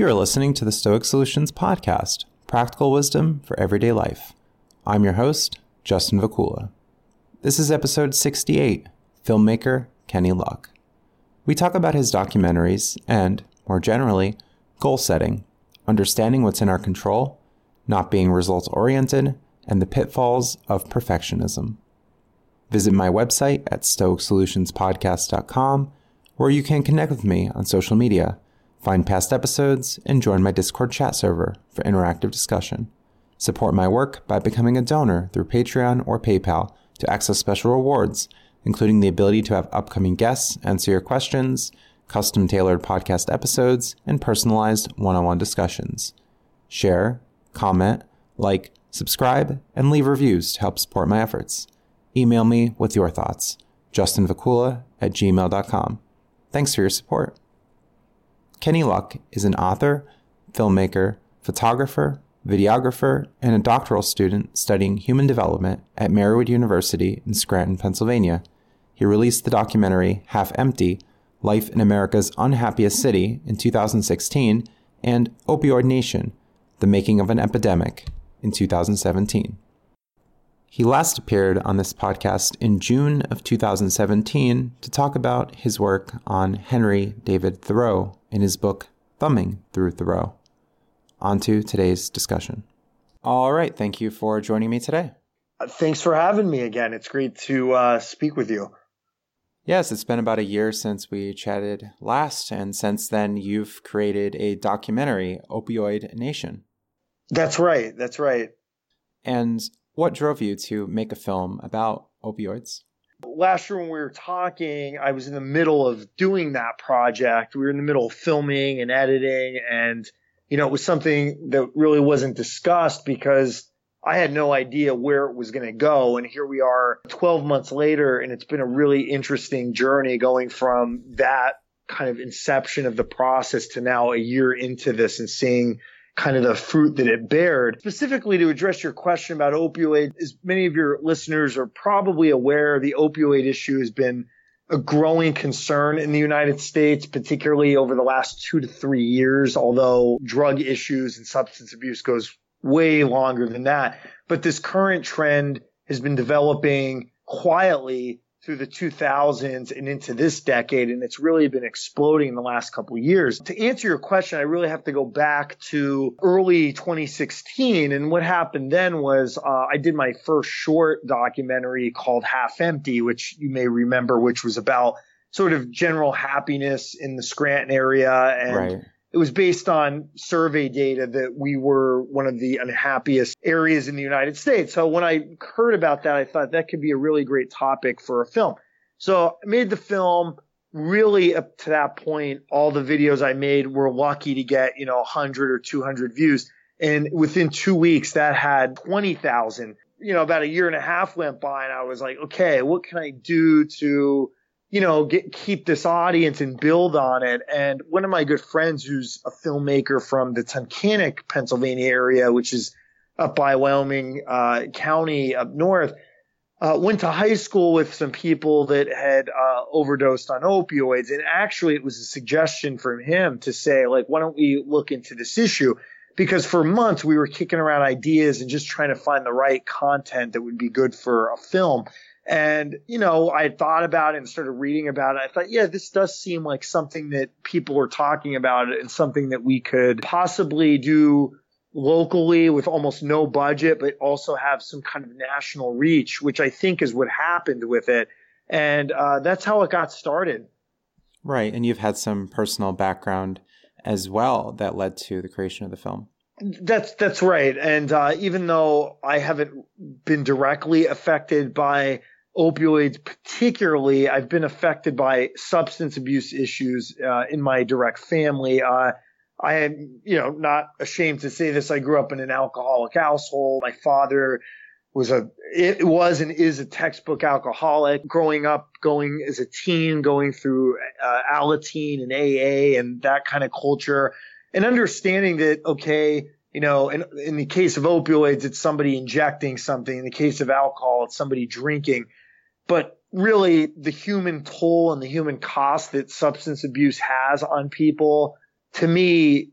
You are listening to the Stoic Solutions Podcast, practical wisdom for everyday life. I'm your host, Justin Vacula. This is episode 68 Filmmaker Kenny Luck. We talk about his documentaries and, more generally, goal setting, understanding what's in our control, not being results oriented, and the pitfalls of perfectionism. Visit my website at stoicsolutionspodcast.com, where you can connect with me on social media, find past episodes, and join my Discord chat server for interactive discussion. Support my work by becoming a donor through Patreon or PayPal to access special rewards, including the ability to have upcoming guests answer your questions, custom tailored podcast episodes, and personalized one on one discussions. Share, comment, like, subscribe, and leave reviews to help support my efforts. Email me with your thoughts. JustinVacula at gmail.com. Thanks for your support. Kenny Luck is an author, filmmaker, photographer, videographer, and a doctoral student studying human development at Marywood University in Scranton, Pennsylvania. He released the documentary Half Empty Life in America's Unhappiest City in 2016 and Opioid Nation The Making of an Epidemic in 2017. He last appeared on this podcast in June of 2017 to talk about his work on Henry David Thoreau in his book Thumbing Through Thoreau. On to today's discussion. All right, thank you for joining me today. Uh, thanks for having me again. It's great to uh, speak with you. Yes, it's been about a year since we chatted last, and since then you've created a documentary, Opioid Nation. That's right. That's right. And what drove you to make a film about opioids? Last year, when we were talking, I was in the middle of doing that project. We were in the middle of filming and editing, and you know, it was something that really wasn't discussed because I had no idea where it was going to go. And here we are 12 months later, and it's been a really interesting journey going from that kind of inception of the process to now a year into this and seeing kind of the fruit that it bared. Specifically to address your question about opioid, as many of your listeners are probably aware, the opioid issue has been a growing concern in the United States, particularly over the last two to three years, although drug issues and substance abuse goes way longer than that. But this current trend has been developing quietly through the 2000s and into this decade, and it's really been exploding in the last couple of years. To answer your question, I really have to go back to early 2016, and what happened then was uh, I did my first short documentary called Half Empty, which you may remember, which was about sort of general happiness in the Scranton area and right it was based on survey data that we were one of the unhappiest areas in the United States. So when I heard about that, I thought that could be a really great topic for a film. So I made the film really up to that point. All the videos I made were lucky to get, you know, 100 or 200 views. And within two weeks that had 20,000. You know, about a year and a half went by and I was like, okay, what can I do to you know, get, keep this audience and build on it. And one of my good friends, who's a filmmaker from the Tunkhannock, Pennsylvania area, which is up by Wyoming uh, County up north, uh, went to high school with some people that had uh, overdosed on opioids. And actually, it was a suggestion from him to say, like, why don't we look into this issue? Because for months we were kicking around ideas and just trying to find the right content that would be good for a film. And, you know, I thought about it and started reading about it. I thought, yeah, this does seem like something that people are talking about and something that we could possibly do locally with almost no budget, but also have some kind of national reach, which I think is what happened with it. And uh, that's how it got started. Right. And you've had some personal background as well that led to the creation of the film. That's that's right. And uh, even though I haven't been directly affected by opioids, particularly, I've been affected by substance abuse issues uh, in my direct family. Uh, I am, you know, not ashamed to say this. I grew up in an alcoholic household. My father was a, it was and is a textbook alcoholic. Growing up, going as a teen, going through uh, Alateen and AA and that kind of culture, and understanding that okay, you know, in, in the case of opioids, it's somebody injecting something. In the case of alcohol, it's somebody drinking. But really, the human toll and the human cost that substance abuse has on people, to me,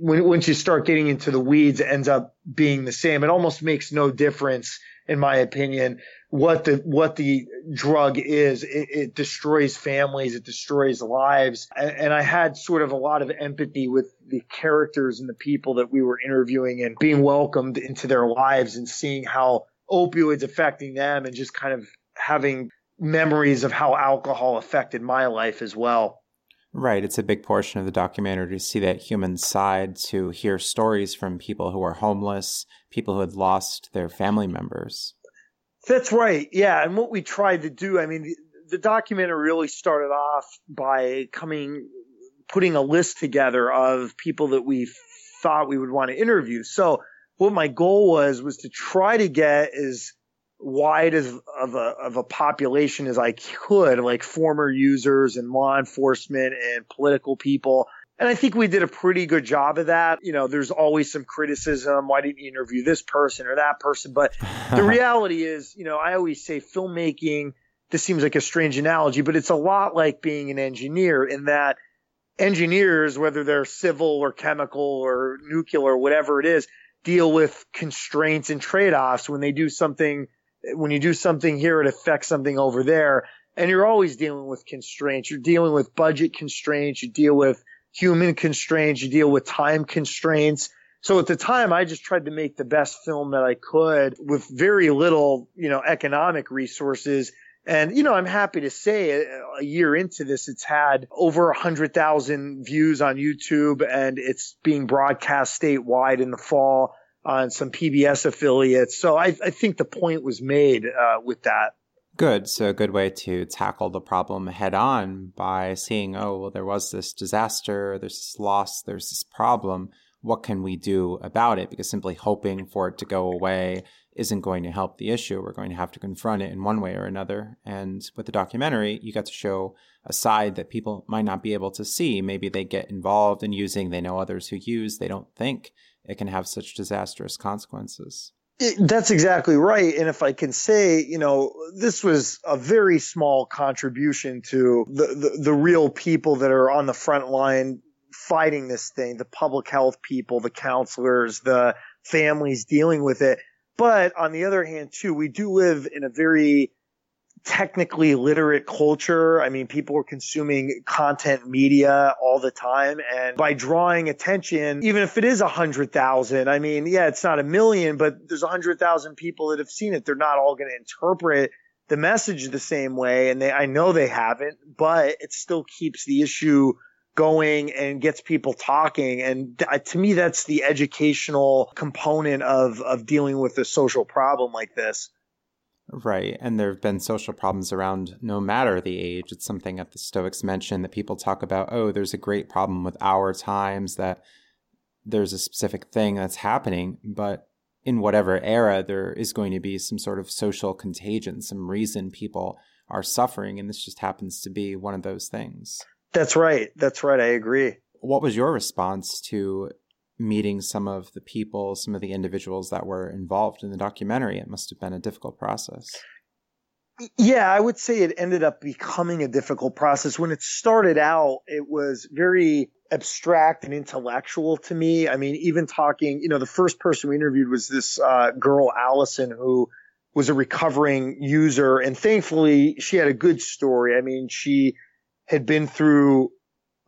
when, once you start getting into the weeds, ends up being the same. It almost makes no difference, in my opinion, what the what the drug is. It, it destroys families, it destroys lives, and, and, I had sort of a lot of empathy with the characters and the people that we were interviewing and being welcomed into their lives and seeing how opioids affecting them and just kind of having memories of how alcohol affected my life as well. Right. It's a big portion of the documentary to see that human side, to hear stories from people who are homeless, people who had lost their family members. That's right. Yeah. And what we tried to do, I mean, the, the documentary really started off by coming, putting a list together of people that we thought we would want to interview. So what my goal was, was to try to get as wide as of a of a population as I could, like former users and law enforcement and political people. And I think we did a pretty good job of that. You know, there's always some criticism. Why didn't you interview this person or that person? But the reality is, you know, I always say filmmaking, this seems like a strange analogy, but it's a lot like being an engineer in that engineers, whether they're civil or chemical or nuclear or whatever it is, deal with constraints and trade-offs when they do something when you do something here, it affects something over there. And you're always dealing with constraints. You're dealing with budget constraints. You deal with human constraints. You deal with time constraints. So at the time, I just tried to make the best film that I could with very little, you know, economic resources. And, you know, I'm happy to say a, year into this, it's had over a hundred thousand views on YouTube and it's being broadcast statewide in the fall on some PBS affiliates. So I, I think the point was made uh, with that. Good. So, a good way to tackle the problem head on by seeing, oh, well, there was this disaster, there's this loss, there's this problem. What can we do about it? Because simply hoping for it to go away isn't going to help the issue. We're going to have to confront it in one way or another. And with the documentary, you got to show a side that people might not be able to see. Maybe they get involved in using, they know others who use, they don't think it can have such disastrous consequences. It, that's exactly right. And if I can say, you know, this was a very small contribution to the, the, the real people that are on the front line fighting this thing, the public health people, the counselors, the families dealing with it. But on the other hand, too, we do live in a very technically literate culture. I mean, people are consuming content media all the time. And by drawing attention, even if it is a hundred thousand, I mean, yeah, it's not a million, but there's a hundred thousand people that have seen it. They're not all going to interpret the message the same way. And they, I know they haven't, but it still keeps the issue going and gets people talking. And th- uh, to me, that's the educational component of, of dealing with a social problem like this. Right. And there have been social problems around no matter the age. It's something that the Stoics mention that people talk about, oh, there's a great problem with our times, that there's a specific thing that's happening. But in whatever era, there is going to be some sort of social contagion, some reason people are suffering. And this just happens to be one of those things. That's right. That's right. I agree. What was your response to meeting some of the people, some of the individuals that were involved in the documentary. It must have been a difficult process. Yeah, I would say it ended up becoming a difficult process. When it started out, it was very abstract and intellectual to me. I mean, even talking, you know, the first person we interviewed was this uh, girl, Allison, who was a recovering user. And thankfully, she had a good story. I mean, she had been through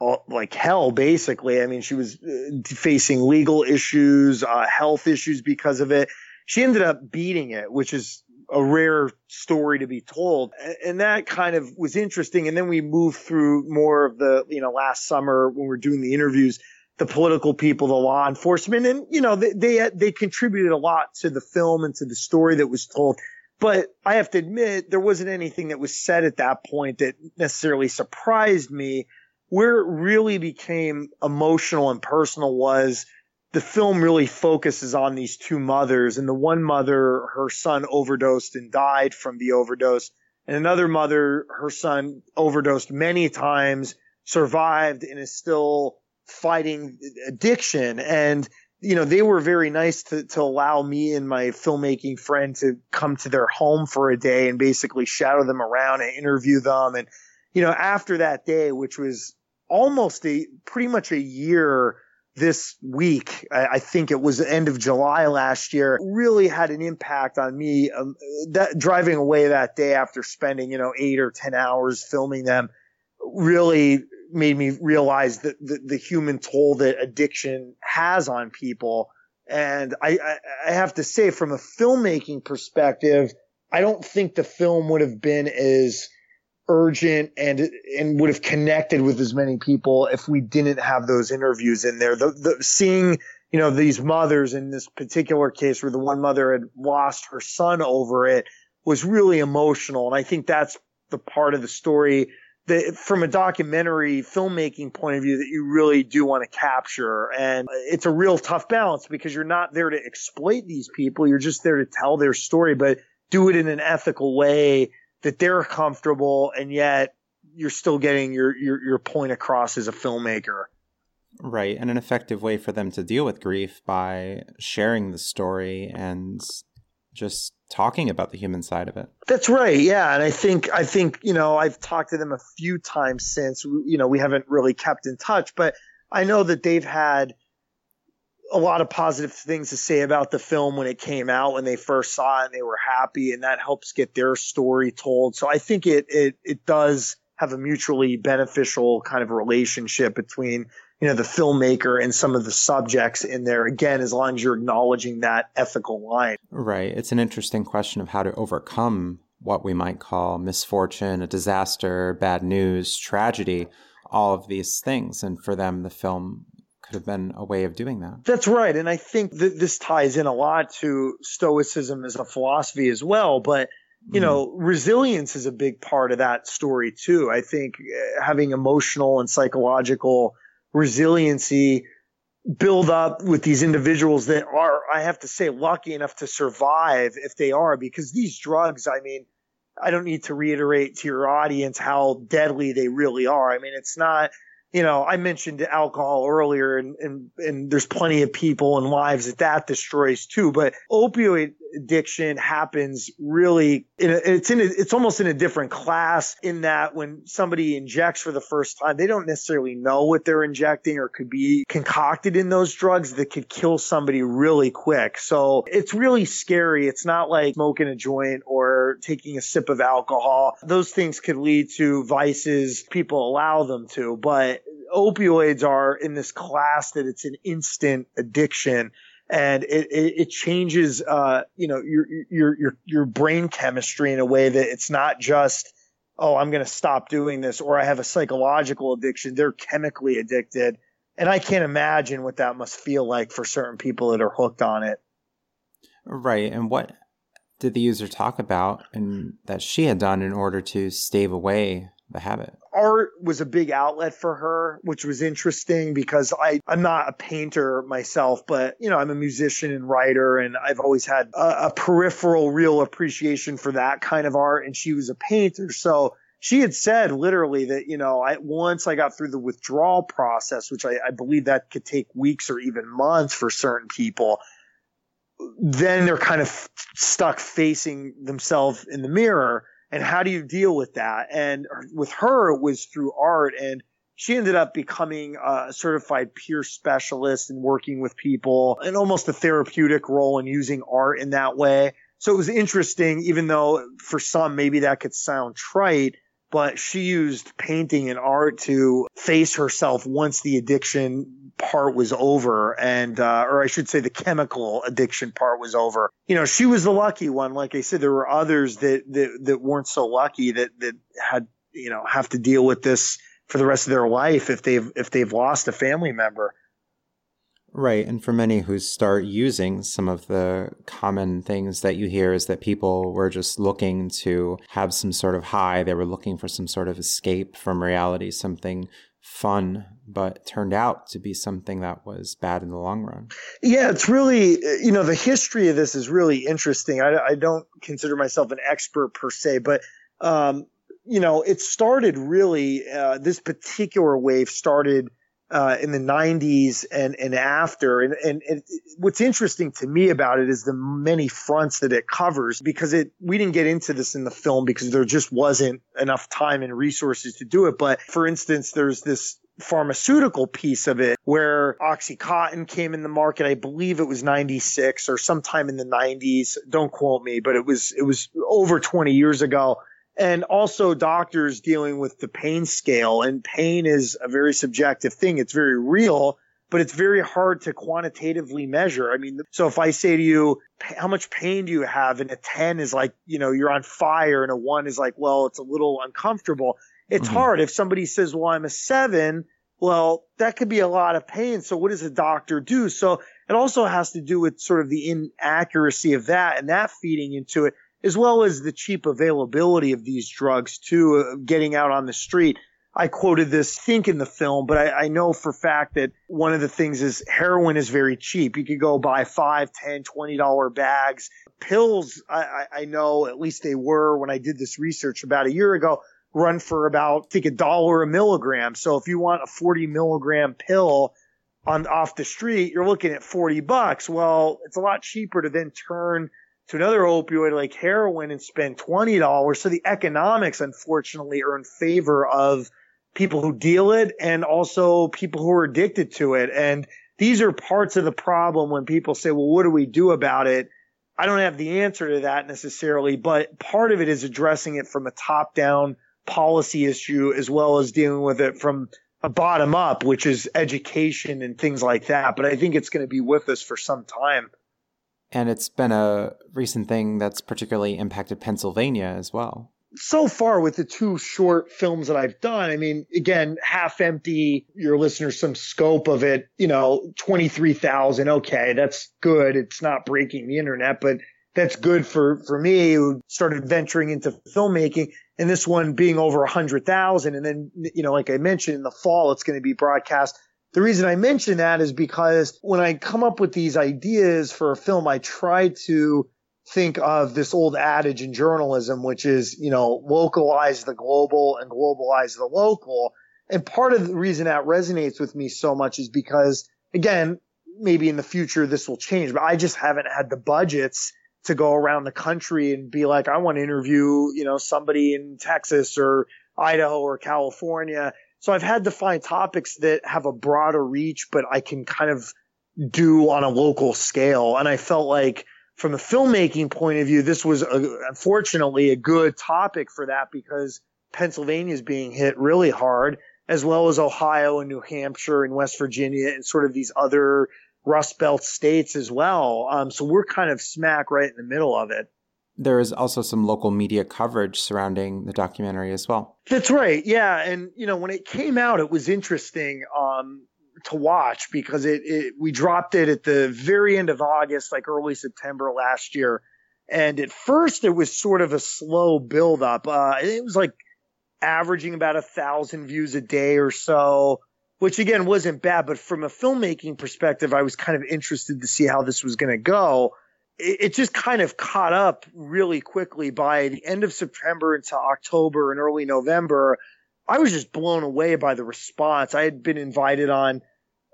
like hell, basically. I mean, she was uh, facing legal issues, uh, health issues because of it. She ended up beating it, which is a rare story to be told. And that kind of was interesting. And then we moved through more of the, you know, last summer when we were doing the interviews, the political people, the law enforcement, and, you know, they, they, they contributed a lot to the film and to the story that was told. But I have to admit, there wasn't anything that was said at that point that necessarily surprised me where it really became emotional and personal was the film really focuses on these two mothers and the one mother, her son overdosed and died from the overdose and another mother, her son overdosed many times, survived and is still fighting addiction. And, you know, they were very nice to, to allow me and my filmmaking friend to come to their home for a day and basically shadow them around and interview them. And, you know, after that day, which was almost a pretty much a year this week, I, I, think it was the end of July last year, really had an impact on me. Um, that driving away that day after spending, you know, eight or 10 hours filming them really made me realize that the, the human toll that addiction has on people. And I, I, I have to say from a filmmaking perspective, I don't think the film would have been as urgent and and would have connected with as many people if we didn't have those interviews in there. The, the seeing you know these mothers in this particular case where the one mother had lost her son over it was really emotional, and I think that's the part of the story that from a documentary filmmaking point of view that you really do want to capture. And it's a real tough balance because you're not there to exploit these people. You're just there to tell their story, but do it in an ethical way that they're comfortable and yet you're still getting your, your, your point across as a filmmaker. Right. And an effective way for them to deal with grief by sharing the story and just talking about the human side of it. That's right. Yeah. And I think, I think, you know, I've talked to them a few times since, you know, we haven't really kept in touch, but I know that they've had a lot of positive things to say about the film when it came out when they first saw it and they were happy and that helps get their story told. So I think it it it does have a mutually beneficial kind of relationship between you know the filmmaker and some of the subjects in there again as long as you're acknowledging that ethical line. Right. It's an interesting question of how to overcome what we might call misfortune, a disaster, bad news, tragedy, all of these things and for them the film could have been a way of doing that. That's right. And I think that this ties in a lot to Stoicism as a philosophy as well. But, you mm-hmm. know, resilience is a big part of that story too. I think uh, having emotional and psychological resiliency build up with these individuals that are, I have to say, lucky enough to survive if they are, because these drugs, I mean, I don't need to reiterate to your audience how deadly they really are. I mean, it's not, you know, I mentioned alcohol earlier and, and, and there's plenty of people and lives that that destroys too. But opioid addiction happens really in a, it's in a, it's almost in a different class in that when somebody injects for the first time, they don't necessarily know what they're injecting or could be concocted in those drugs that could kill somebody really quick. So it's really scary. It's not like smoking a joint or taking a sip of alcohol. Those things could lead to vices people allow them to, but opioids are in this class that it's an instant addiction and it, it, it changes, uh, you know, your, your, your, your brain chemistry in a way that it's not just, oh, I'm going to stop doing this or I have a psychological addiction. They're chemically addicted. And I can't imagine what that must feel like for certain people that are hooked on it. Right. And what did the user talk about and that she had done in order to stave away the habit? art was a big outlet for her, which was interesting because I, I'm not a painter myself, but you know, I'm a musician and writer and I've always had a, a peripheral real appreciation for that kind of art. And she was a painter. So she had said literally that, you know, I, once I got through the withdrawal process, which I, I believe that could take weeks or even months for certain people, then they're kind of stuck facing themselves in the mirror and how do you deal with that? And with her, it was through art and she ended up becoming a certified peer specialist and working with people in almost a therapeutic role and using art in that way. So it was interesting, even though for some, maybe that could sound trite, but she used painting and art to face herself once the addiction part was over and uh, or I should say the chemical addiction part was over. You know, she was the lucky one. Like I said, there were others that that, that weren't so lucky that that had you know have to deal with this for the rest of their life if they've if they've lost a family member. Right. And for many who start using some of the common things that you hear is that people were just looking to have some sort of high. They were looking for some sort of escape from reality, something fun, but turned out to be something that was bad in the long run. Yeah, it's really, you know, the history of this is really interesting. I, I don't consider myself an expert per se, but, um, you know, it started really, uh, this particular wave started uh, in the 90s and, and after. And, and, and, what's interesting to me about it is the many fronts that it covers because it, we didn't get into this in the film because there just wasn't enough time and resources to do it. But for instance, there's this pharmaceutical piece of it where Oxycontin came in the market. I believe it was 96 or sometime in the 90s. Don't quote me, but it was, it was over 20 years ago. And also doctors dealing with the pain scale and pain is a very subjective thing. It's very real, but it's very hard to quantitatively measure. I mean, so if I say to you, how much pain do you have? And a 10 is like, you know, you're on fire and a one is like, well, it's a little uncomfortable it's mm-hmm. hard if somebody says, well, I'm a seven. Well, that could be a lot of pain. So what does a doctor do? So it also has to do with sort of the inaccuracy of that and that feeding into it, as well as the cheap availability of these drugs too, uh, getting out on the street. I quoted this, think in the film, but I, I, know for fact that one of the things is heroin is very cheap. You could go buy five, ten, twenty dollar bags. Pills, I, I know at least they were when I did this research about a year ago run for about, I think a dollar a milligram. So if you want a 40 milligram pill on off the street, you're looking at 40 bucks. Well, it's a lot cheaper to then turn to another opioid like heroin and spend $20. So the economics, unfortunately, are in favor of people who deal it and also people who are addicted to it. And these are parts of the problem when people say, well, what do we do about it? I don't have the answer to that necessarily, but part of it is addressing it from a top down policy issue as well as dealing with it from a bottom up, which is education and things like that. But I think it's going to be with us for some time. And it's been a recent thing that's particularly impacted Pennsylvania as well. So far, with the two short films that I've done, I mean, again, half empty, your listeners some scope of it, you know, 23,000. Okay, that's good. It's not breaking the internet, but that's good for, for me who started venturing into filmmaking and this one being over a hundred thousand. And then, you know, like I mentioned in the fall, it's going to be broadcast. The reason I mention that is because when I come up with these ideas for a film, I try to think of this old adage in journalism, which is, you know, localize the global and globalize the local. And part of the reason that resonates with me so much is because again, maybe in the future this will change, but I just haven't had the budgets to go around the country and be like, I want to interview, you know, somebody in Texas or Idaho or California. So I've had to find topics that have a broader reach, but I can kind of do on a local scale. And I felt like from a filmmaking point of view, this was a, unfortunately a good topic for that because Pennsylvania is being hit really hard, as well as Ohio and New Hampshire and West Virginia and sort of these other Rust Belt states as well. Um, so we're kind of smack right in the middle of it. There is also some local media coverage surrounding the documentary as well. That's right. Yeah. And, you know, when it came out, it was interesting um, to watch because it, it, we dropped it at the very end of August, like early September last year. And at first, it was sort of a slow build up. Uh, it was like averaging about a thousand views a day or so which again wasn't bad, but from a filmmaking perspective, I was kind of interested to see how this was going to go. It, it, just kind of caught up really quickly by the end of September into October and early November. I was just blown away by the response. I had been invited on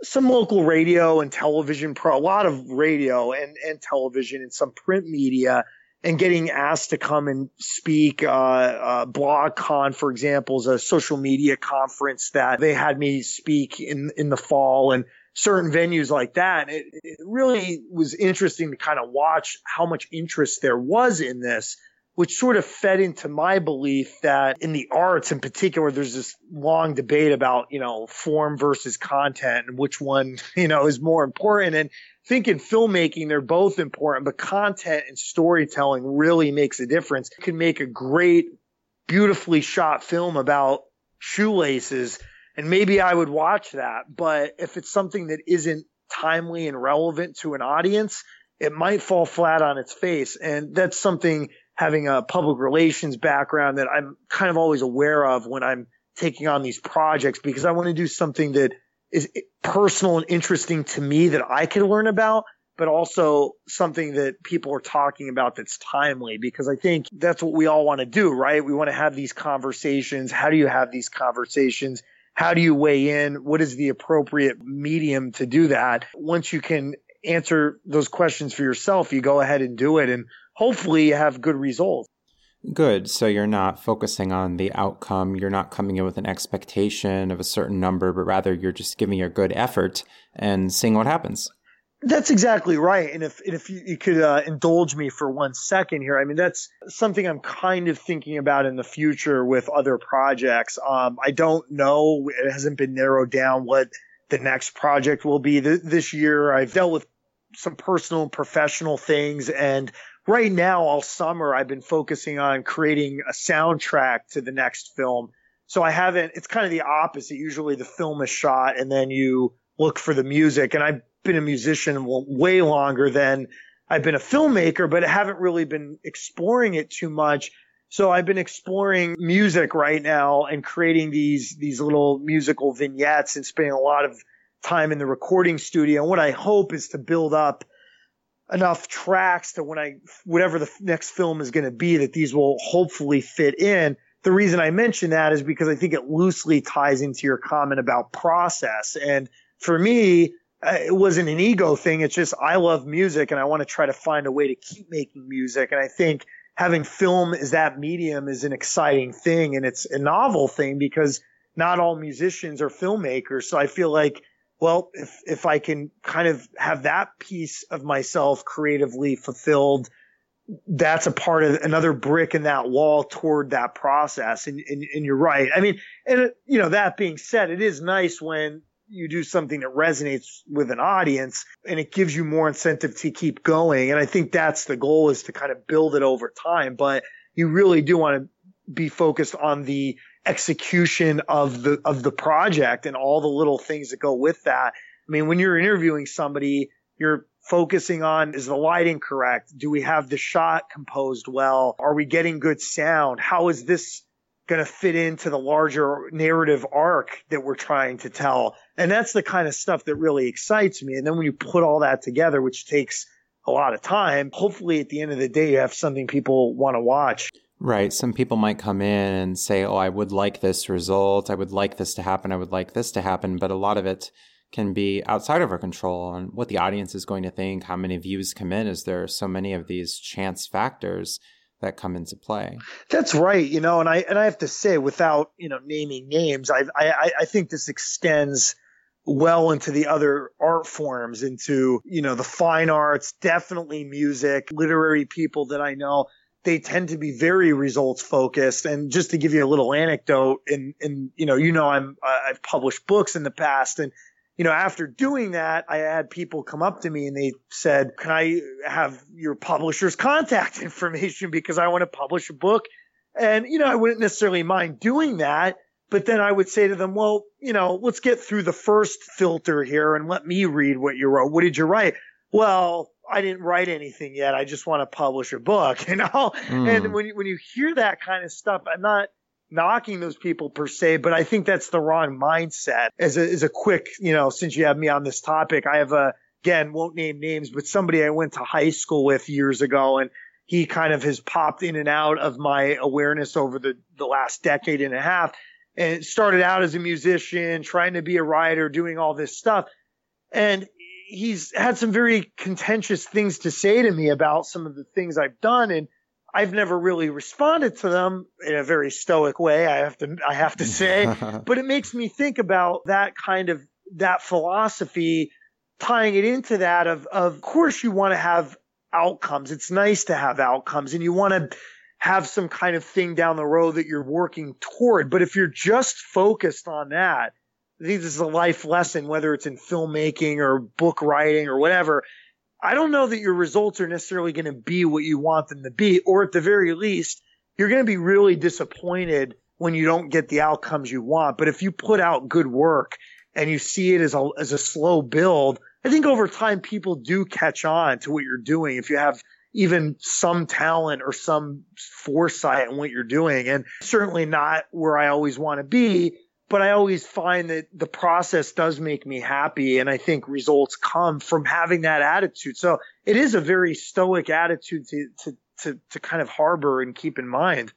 some local radio and television pro, a lot of radio and, and television and some print media and getting asked to come and speak. Uh, uh, BlogCon, for example, is a social media conference that they had me speak in in the fall and certain venues like that. It, it really was interesting to kind of watch how much interest there was in this which sort of fed into my belief that in the arts in particular, there's this long debate about, you know, form versus content and which one, you know, is more important. And I think in filmmaking, they're both important, but content and storytelling really makes a difference. You can make a great, beautifully shot film about shoelaces and maybe I would watch that. But if it's something that isn't timely and relevant to an audience, it might fall flat on its face. And that's something having a public relations background that I'm kind of always aware of when I'm taking on these projects because I want to do something that is personal and interesting to me that I can learn about, but also something that people are talking about that's timely because I think that's what we all want to do, right? We want to have these conversations. How do you have these conversations? How do you weigh in? What is the appropriate medium to do that? Once you can answer those questions for yourself, you go ahead and do it. And hopefully you have good results. Good. So you're not focusing on the outcome. You're not coming in with an expectation of a certain number, but rather you're just giving your good effort and seeing what happens. That's exactly right. And if if you, you could uh, indulge me for one second here, I mean that's something I'm kind of thinking about in the future with other projects. Um, I don't know; it hasn't been narrowed down what the next project will be th- this year. I've dealt with some personal and professional things, and right now, all summer, I've been focusing on creating a soundtrack to the next film. So I haven't. It's kind of the opposite. Usually, the film is shot, and then you look for the music, and I've been a musician way longer than I've been a filmmaker, but I haven't really been exploring it too much. So I've been exploring music right now and creating these these little musical vignettes and spending a lot of time in the recording studio. And what I hope is to build up enough tracks to when I whatever the next film is going to be that these will hopefully fit in. The reason I mention that is because I think it loosely ties into your comment about process. And for me, Uh, it wasn't an ego thing. It's just I love music and I want to try to find a way to keep making music. And I think having film as that medium is an exciting thing and it's a novel thing because not all musicians are filmmakers. So I feel like, well, if, if I can kind of have that piece of myself creatively fulfilled, that's a part of another brick in that wall toward that process. And, and, and you're right. I mean, and you know, that being said, it is nice when you do something that resonates with an audience and it gives you more incentive to keep going. And I think that's the goal is to kind of build it over time, but you really do want to be focused on the execution of the, of the project and all the little things that go with that. I mean, when you're interviewing somebody, you're focusing on is the lighting correct? Do we have the shot composed well? Are we getting good sound? How is this going to fit into the larger narrative arc that we're trying to tell. And that's the kind of stuff that really excites me. And then when you put all that together, which takes a lot of time, hopefully at the end of the day, you have something people want to watch. Right. Some people might come in and say, Oh, I would like this result. I would like this to happen. I would like this to happen. But a lot of it can be outside of our control on what the audience is going to think, how many views come in, as there are so many of these chance factors that come into play. That's right. You know, and I and I have to say, without you know naming names, I I I think this extends well into the other art forms, into you know the fine arts, definitely music, literary people that I know. They tend to be very results focused. And just to give you a little anecdote, and and you know, you know, I'm I've published books in the past, and you know, after doing that, I had people come up to me and they said, Can I have your publisher's contact information because I want to publish a book? And, you know, I wouldn't necessarily mind doing that. But then I would say to them, well, you know, let's get through the first filter here and let me read what you wrote. What did you write? Well, I didn't write anything yet. I just want to publish a book, you know? Mm. And when you, when you hear that kind of stuff, I'm not, knocking those people per se, but I think that's the wrong mindset. As a, as a quick, you know, since you have me on this topic, I have a, again, won't name names, but somebody I went to high school with years ago and he kind of has popped in and out of my awareness over the, the last decade and a half and started out as a musician, trying to be a writer, doing all this stuff. And he's had some very contentious things to say to me about some of the things I've done. And I've never really responded to them in a very stoic way. I have to, I have to say, but it makes me think about that kind of, that philosophy, tying it into that of, of course you want to have outcomes. It's nice to have outcomes and you want to have some kind of thing down the road that you're working toward. But if you're just focused on that, I think this is a life lesson, whether it's in filmmaking or book writing or whatever. I don't know that your results are necessarily going to be what you want them to be, or at the very least, you're going to be really disappointed when you don't get the outcomes you want. But if you put out good work and you see it as a, as a slow build, I think over time people do catch on to what you're doing. If you have even some talent or some foresight in what you're doing and certainly not where I always want to be, but I always find that the process does make me happy. And I think results come from having that attitude. So it is a very stoic attitude to, to, to, to kind of harbor and keep in mind.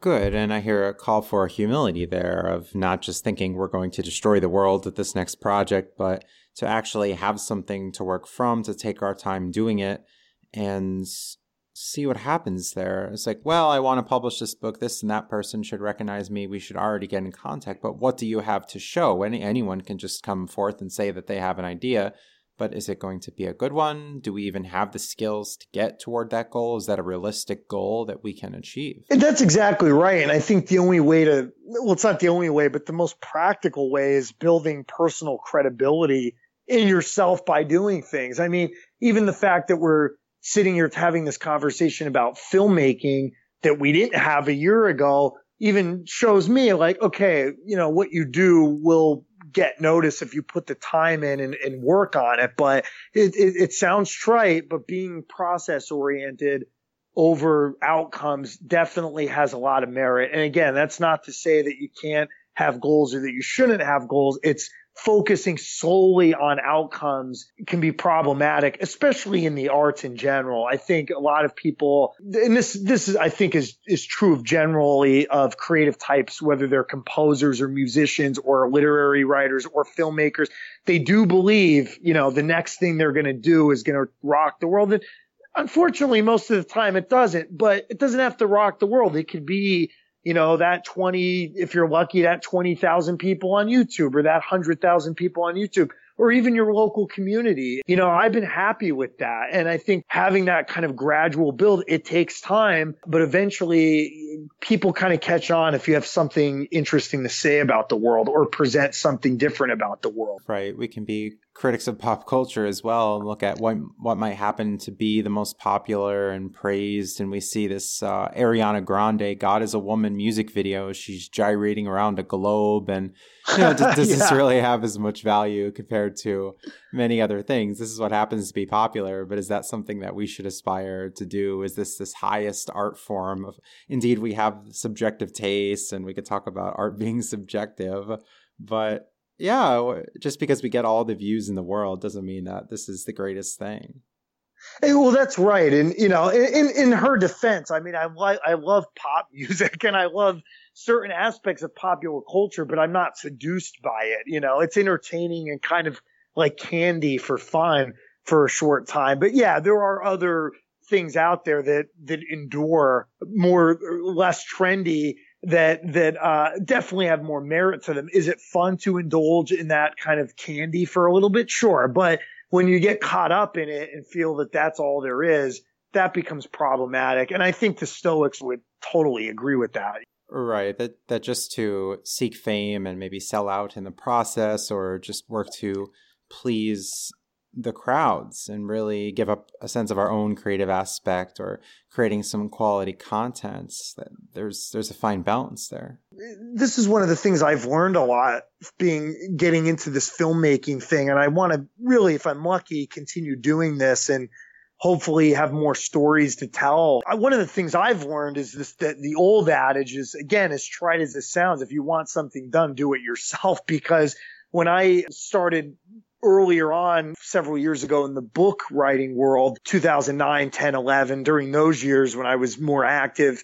Good. And I hear a call for humility there of not just thinking we're going to destroy the world with this next project, but to actually have something to work from, to take our time doing it and see what happens there. It's like, well, I want to publish this book. This and that person should recognize me. We should already get in contact. But what do you have to show? Any anyone can just come forth and say that they have an idea. But is it going to be a good one? Do we even have the skills to get toward that goal? Is that a realistic goal that we can achieve? And that's exactly right. And I think the only way to, well, it's not the only way, but the most practical way is building personal credibility in yourself by doing things. I mean, even the fact that we're sitting here having this conversation about filmmaking that we didn't have a year ago even shows me like, okay, you know, what you do will get noticed if you put the time in and, and work on it. But it, it, it sounds trite, but being process oriented over outcomes definitely has a lot of merit. And again, that's not to say that you can't have goals or that you shouldn't have goals. It's focusing solely on outcomes can be problematic, especially in the arts in general. I think a lot of people, and this, this is, I think is, is true of generally of creative types, whether they're composers or musicians or literary writers or filmmakers, they do believe, you know, the next thing they're going to do is going to rock the world. And unfortunately, most of the time it doesn't, but it doesn't have to rock the world. It could be you know, that 20, if you're lucky, that 20,000 people on YouTube or that 100,000 people on YouTube or even your local community. You know, I've been happy with that. And I think having that kind of gradual build, it takes time, but eventually people kind of catch on if you have something interesting to say about the world or present something different about the world. Right. We can be critics of pop culture as well and look at what what might happen to be the most popular and praised. And we see this uh, Ariana Grande God is a woman music video. She's gyrating around a globe and you know does, does yeah. this really have as much value compared to many other things? This is what happens to be popular but is that something that we should aspire to do? Is this this highest art form of indeed we have subjective tastes and we could talk about art being subjective but yeah, just because we get all the views in the world doesn't mean that this is the greatest thing. Hey, well, that's right, and you know, in in her defense, I mean, I like I love pop music and I love certain aspects of popular culture, but I'm not seduced by it. You know, it's entertaining and kind of like candy for fun for a short time. But yeah, there are other things out there that that endure more less trendy that that uh, definitely have more merit to them. Is it fun to indulge in that kind of candy for a little bit? Sure, but when you get caught up in it and feel that that's all there is, that becomes problematic. And I think the Stoics would totally agree with that. Right. That that just to seek fame and maybe sell out in the process or just work to please the crowds and really give up a sense of our own creative aspect or creating some quality content there's there's a fine balance there. This is one of the things i've learned a lot being getting into this filmmaking thing and i want to really if i'm lucky continue doing this and hopefully have more stories to tell. One of the things i've learned is this that the old adage is again as trite as it sounds if you want something done do it yourself. Because when I started earlier on several years ago in the book writing world 2009 10 11 during those years when i was more active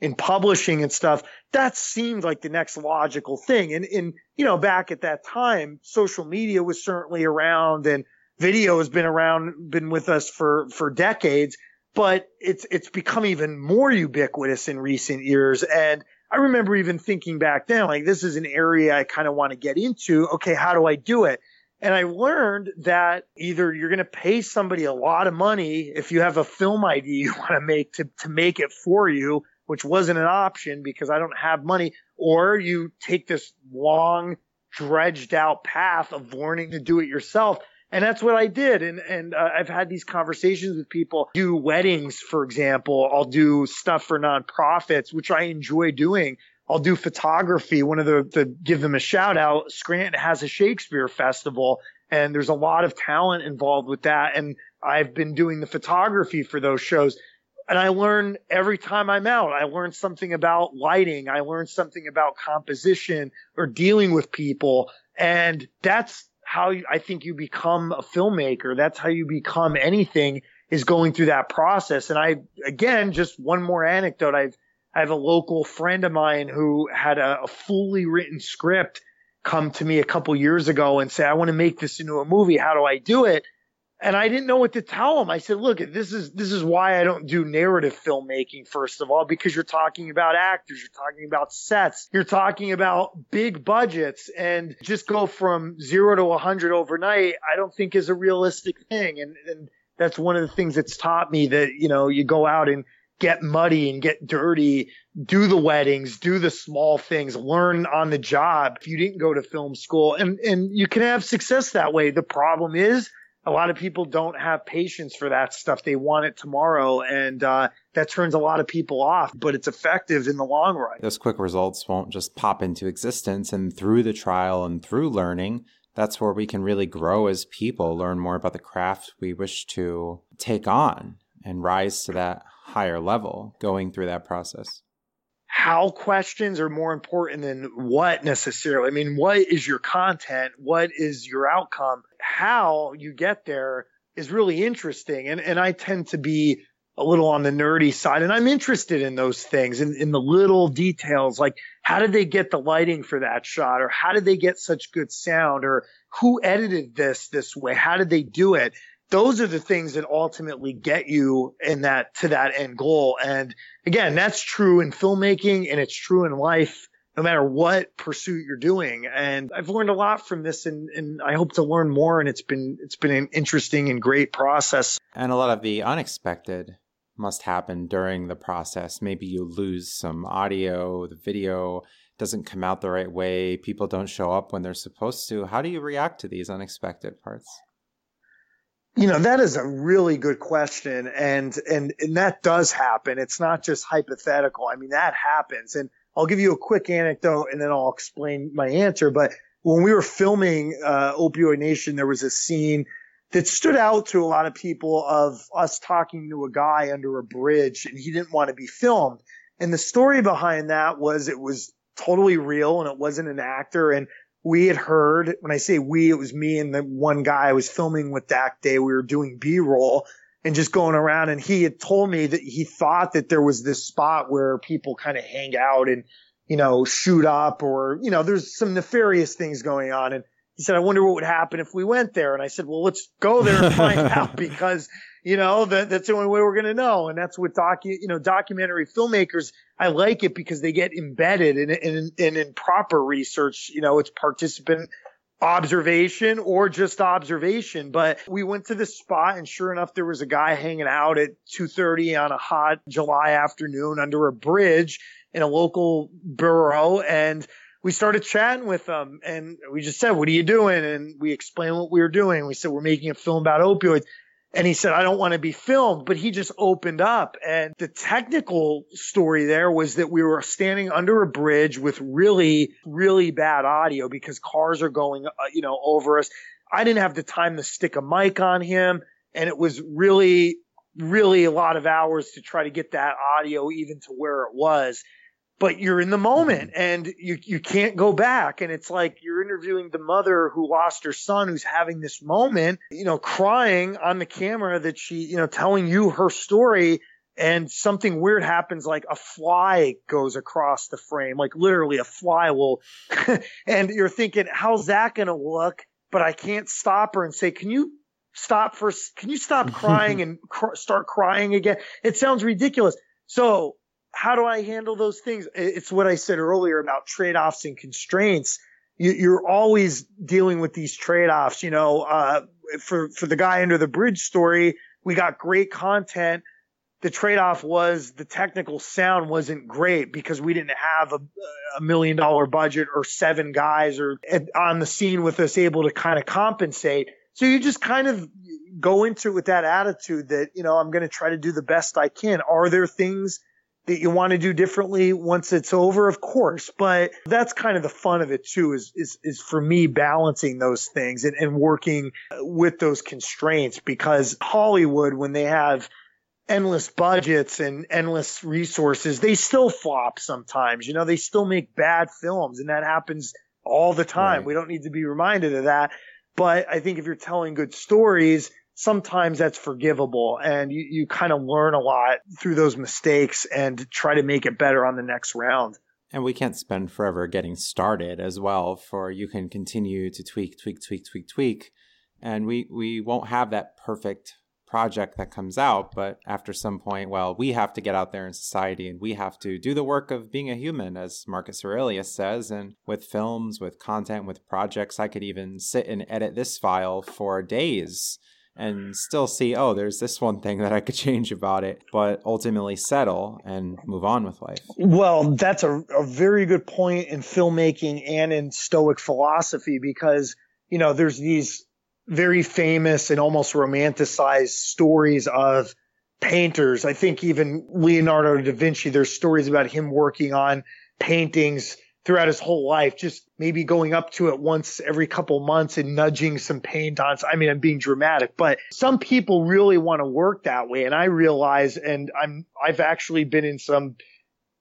in publishing and stuff that seemed like the next logical thing and you know back at that time social media was certainly around and video has been around been with us for for decades but it's it's become even more ubiquitous in recent years and I remember even thinking back then, like, this is an area I kind of want to get into. Okay, how do I do it? And I learned that either you're going to pay somebody a lot of money if you have a film idea you want to make to, to make it for you, which wasn't an option because I don't have money, or you take this long, dredged out path of learning to do it yourself. And that's what I did. And, and uh, I've had these conversations with people, do weddings, for example. I'll do stuff for nonprofits, which I enjoy doing. I'll do photography. One of the, to give them a shout out, Scranton has a Shakespeare festival and there's a lot of talent involved with that. And I've been doing the photography for those shows. And I learn every time I'm out. I learn something about lighting. I learn something about composition or dealing with people. And that's how you, I think you become a filmmaker. That's how you become anything is going through that process. And I, again, just one more anecdote. I've I have a local friend of mine who had a, a fully written script come to me a couple years ago and say, I want to make this into a movie. How do I do it? and I didn't know what to tell him. I said, look, this is, this is why I don't do narrative filmmaking, first of all, because you're talking about actors, you're talking about sets, you're talking about big budgets and just go from zero to a hundred overnight. I don't think is a realistic thing. And, and that's one of the things that's taught me that, you know, you go out and get muddy and get dirty, do the weddings, do the small things, learn on the job. If you didn't go to film school and, and you can have success that way. The problem is a lot of people don't have patience for that stuff. They want it tomorrow. And, uh, that turns a lot of people off, but it's effective in the long run. Those quick results won't just pop into existence. And through the trial and through learning, that's where we can really grow as people, learn more about the craft we wish to take on and rise to that higher level going through that process how questions are more important than what necessarily. I mean, what is your content? What is your outcome? How you get there is really interesting. And, and I tend to be a little on the nerdy side and I'm interested in those things in, in the little details, like how did they get the lighting for that shot or how did they get such good sound or who edited this this way? How did they do it? Those are the things that ultimately get you in that to that end goal. And again, that's true in filmmaking and it's true in life, no matter what pursuit you're doing. And I've learned a lot from this and, and I hope to learn more. And it's been, it's been an interesting and great process. And a lot of the unexpected must happen during the process. Maybe you lose some audio, the video doesn't come out the right way, people don't show up when they're supposed to. How do you react to these unexpected parts? You know, that is a really good question. And, and, and that does happen. It's not just hypothetical. I mean, that happens. And I'll give you a quick anecdote and then I'll explain my answer. But when we were filming, uh, Opioid Nation, there was a scene that stood out to a lot of people of us talking to a guy under a bridge and he didn't want to be filmed. And the story behind that was it was totally real and it wasn't an actor. And we had heard, when I say we, it was me and the one guy I was filming with that day. We were doing B roll and just going around and he had told me that he thought that there was this spot where people kind of hang out and, you know, shoot up or, you know, there's some nefarious things going on. And he said, I wonder what would happen if we went there. And I said, well, let's go there and find out because you know, that, that's the only way we're going to know. And that's what docu, you know, documentary filmmakers, I like it because they get embedded in, in, in, in proper research. You know, it's participant observation or just observation. But we went to this spot and sure enough, there was a guy hanging out at 2.30 on a hot July afternoon under a bridge in a local borough. And we started chatting with him and we just said, what are you doing? And we explained what we were doing. We said, we're making a film about opioids. And he said, I don't want to be filmed, but he just opened up. And the technical story there was that we were standing under a bridge with really, really bad audio because cars are going, uh, you know, over us. I didn't have the time to stick a mic on him. And it was really, really a lot of hours to try to get that audio even to where it was but you're in the moment mm-hmm. and you, you can't go back. And it's like you're interviewing the mother who lost her son who's having this moment, you know, crying on the camera that she, you know, telling you her story and something weird happens like a fly goes across the frame, like literally a fly will, and you're thinking, how's that going to look? But I can't stop her and say, can you stop for, can you stop crying and cr- start crying again? It sounds ridiculous. So how do I handle those things? It's what I said earlier about trade-offs and constraints. You're always dealing with these trade-offs. You know, uh, for for the guy under the bridge story, we got great content. The trade-off was the technical sound wasn't great because we didn't have a, a million dollar budget or seven guys or on the scene with us able to kind of compensate. So you just kind of go into it with that attitude that, you know, I'm going to try to do the best I can. Are there things that you want to do differently once it's over, of course. But that's kind of the fun of it too, is, is, is for me balancing those things and, and working uh, with those constraints because Hollywood, when they have endless budgets and endless resources, they still flop sometimes. You know, they still make bad films and that happens all the time. Right. We don't need to be reminded of that. But I think if you're telling good stories, sometimes that's forgivable and you, you kind of learn a lot through those mistakes and try to make it better on the next round. And we can't spend forever getting started as well, for you can continue to tweak, tweak, tweak, tweak, tweak. and we we won't have that perfect project that comes out but after some point well we have to get out there in society and we have to do the work of being a human as marcus aurelius says and with films with content with projects i could even sit and edit this file for days and still see, oh, there's this one thing that I could change about it, but ultimately settle and move on with life. Well, that's a, a very good point in filmmaking and in Stoic philosophy because, you know, there's these very famous and almost romanticized stories of painters. I think even Leonardo da Vinci, there's stories about him working on paintings throughout his whole life, just maybe going up to it once every couple months and nudging some paint on. I mean, I'm being dramatic, but some people really want to work that way. And I realize, and I'm, I've actually been in some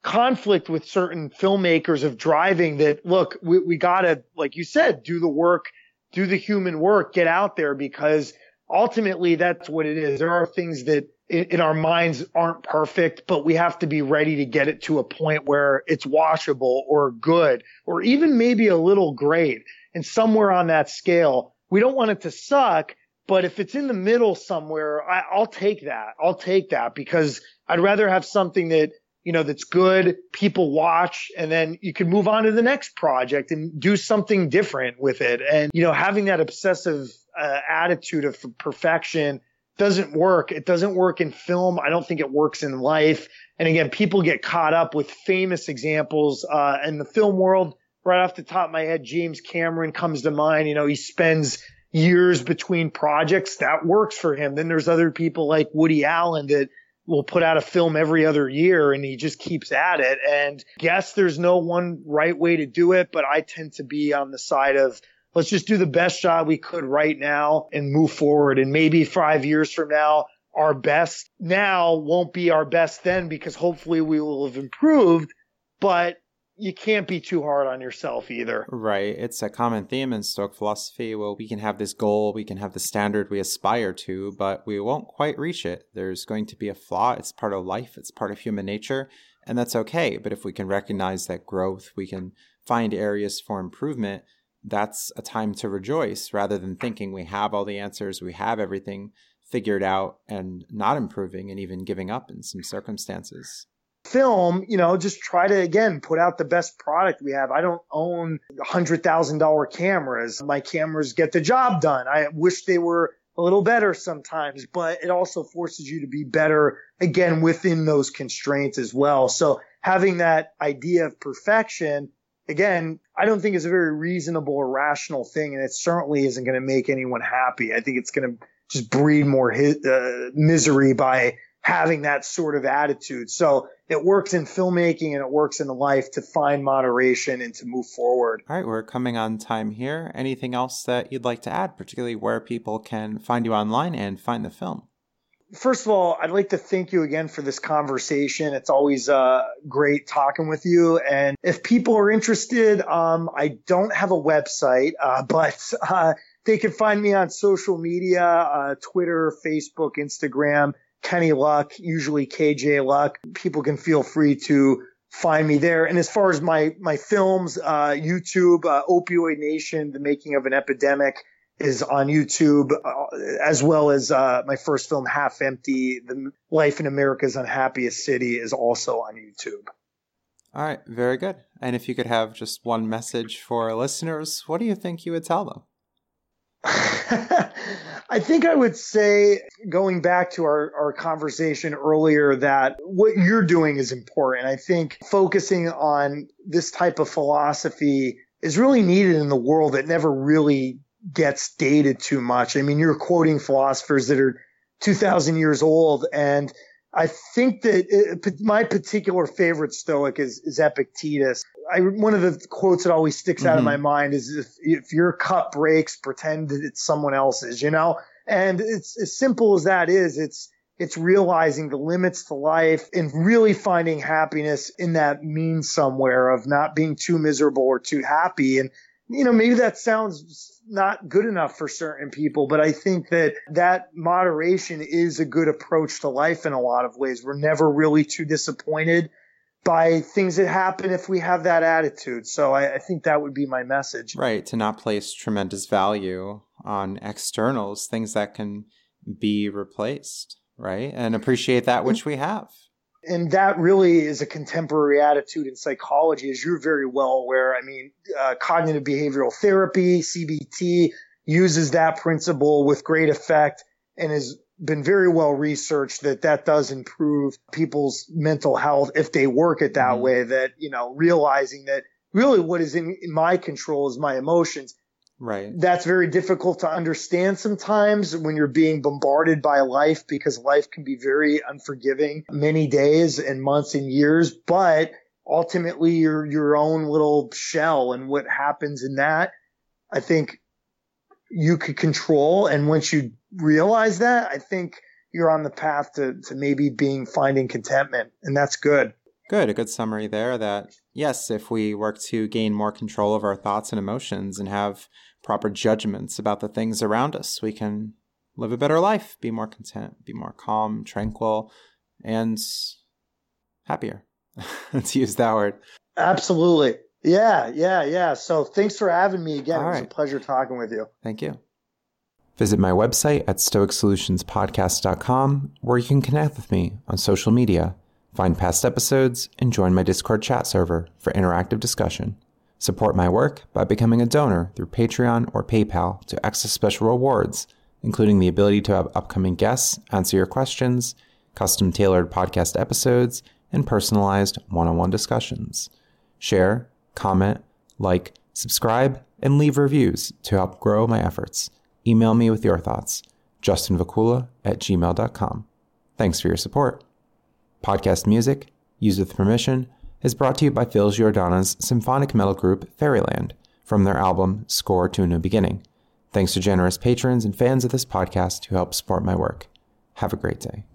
conflict with certain filmmakers of driving that, look, we, we gotta, like you said, do the work, do the human work, get out there because ultimately that's what it is. There are things that in, in, our minds aren't perfect, but we have to be ready to get it to a point where it's washable or good or even maybe a little great. And somewhere on that scale, we don't want it to suck, but if it's in the middle somewhere, I, I'll take that. I'll take that because I'd rather have something that you know, that's good, people watch, and then you can move on to the next project and do something different with it. And, you know, having that obsessive uh, attitude of perfection doesn't work. It doesn't work in film. I don't think it works in life. And again, people get caught up with famous examples uh, in the film world. Right off the top of my head, James Cameron comes to mind. You know, he spends years between projects. That works for him. Then there's other people like Woody Allen that will put out a film every other year and he just keeps at it. And guess there's no one right way to do it, but I tend to be on the side of let's just do the best job we could right now and move forward. And maybe five years from now, our best now won't be our best then because hopefully we will have improved, but you can't be too hard on yourself either. Right. It's a common theme in Stoic philosophy. Well, we can have this goal, we can have the standard we aspire to, but we won't quite reach it. There's going to be a flaw. It's part of life, it's part of human nature, and that's okay. But if we can recognize that growth, we can find areas for improvement that's a time to rejoice rather than thinking we have all the answers, we have everything figured out and not improving and even giving up in some circumstances. Film, you know, just try to again put out the best product we have. I don't own $100,000 cameras. My cameras get the job done. I wish they were a little better sometimes, but it also forces you to be better again within those constraints as well. So having that idea of perfection again, I don't think is a very reasonable or rational thing, and it certainly isn't going to make anyone happy. I think it's going to just breed more uh, misery by having that sort of attitude. So it works in filmmaking and it works in life to find moderation and to move forward. All right, we're coming on time here. Anything else that you'd like to add, particularly where people can find you online and find the film? first of all, I'd like to thank you again for this conversation. It's always uh, great talking with you. And if people are interested, um, I don't have a website, uh, but uh, they can find me on social media, uh, Twitter, Facebook, Instagram, Kenny Luck, usually KJ Luck. People can feel free to find me there. And as far as my my films, uh, YouTube, uh, Opioid Nation, The Making of an Epidemic is on YouTube, uh, as well as uh, my first film, Half Empty, The Life in America's Unhappiest City, is also on YouTube. All right, very good. And if you could have just one message for our listeners, what do you think you would tell them? I think I would say, going back to our, our conversation earlier, that what you're doing is important. I think focusing on this type of philosophy is really needed in the world that never really gets dated too much. I mean, you're quoting philosophers that are 2000 years old. And I think that it, my particular favorite Stoic is, is Epictetus. I, one of the quotes that always sticks out of mm-hmm. my mind is if, if your cup breaks, pretend that it's someone else's, you know? And it's as simple as that is. It's, it's realizing the limits to life and really finding happiness in that mean somewhere of not being too miserable or too happy. And you know, maybe that sounds not good enough for certain people, but I think that that moderation is a good approach to life in a lot of ways. We're never really too disappointed by things that happen if we have that attitude. So I, I think that would be my message. Right. To not place tremendous value on externals, things that can be replaced, right? And appreciate that mm-hmm. which we have. And that really is a contemporary attitude in psychology, as you're very well aware. I mean, uh, cognitive behavioral therapy, CBT, uses that principle with great effect and has been very well researched that that does improve people's mental health if they work it that mm-hmm. way. That, you know, realizing that really what is in, in my control is my emotions. Right. That's very difficult to understand sometimes when you're being bombarded by life because life can be very unforgiving many days and months and years, but ultimately you're your own little shell and what happens in that, I think you could control. And once you realize that, I think you're on the path to, to maybe being finding contentment and that's good. Good. A good summary there that yes, if we work to gain more control of our thoughts and emotions and have proper judgments about the things around us, we can live a better life, be more content, be more calm, tranquil, and happier. Let's use that word. Absolutely. Yeah, yeah, yeah. So thanks for having me again. All it was right. a pleasure talking with you. Thank you. Visit my website at stoicsolutionspodcast.com where you can connect with me on social media, find past episodes, and join my Discord chat server for interactive discussion. Support my work by becoming a donor through Patreon or PayPal to access special rewards, including the ability to have upcoming guests answer your questions, custom tailored podcast episodes, and personalized one on one discussions. Share, comment, like, subscribe, and leave reviews to help grow my efforts. Email me with your thoughts, justinvacula at gmail.com. Thanks for your support. Podcast music, used with permission, is brought to you by Phil Giordana's symphonic metal group Fairyland from their album Score to a New Beginning. Thanks to generous patrons and fans of this podcast who help support my work. Have a great day.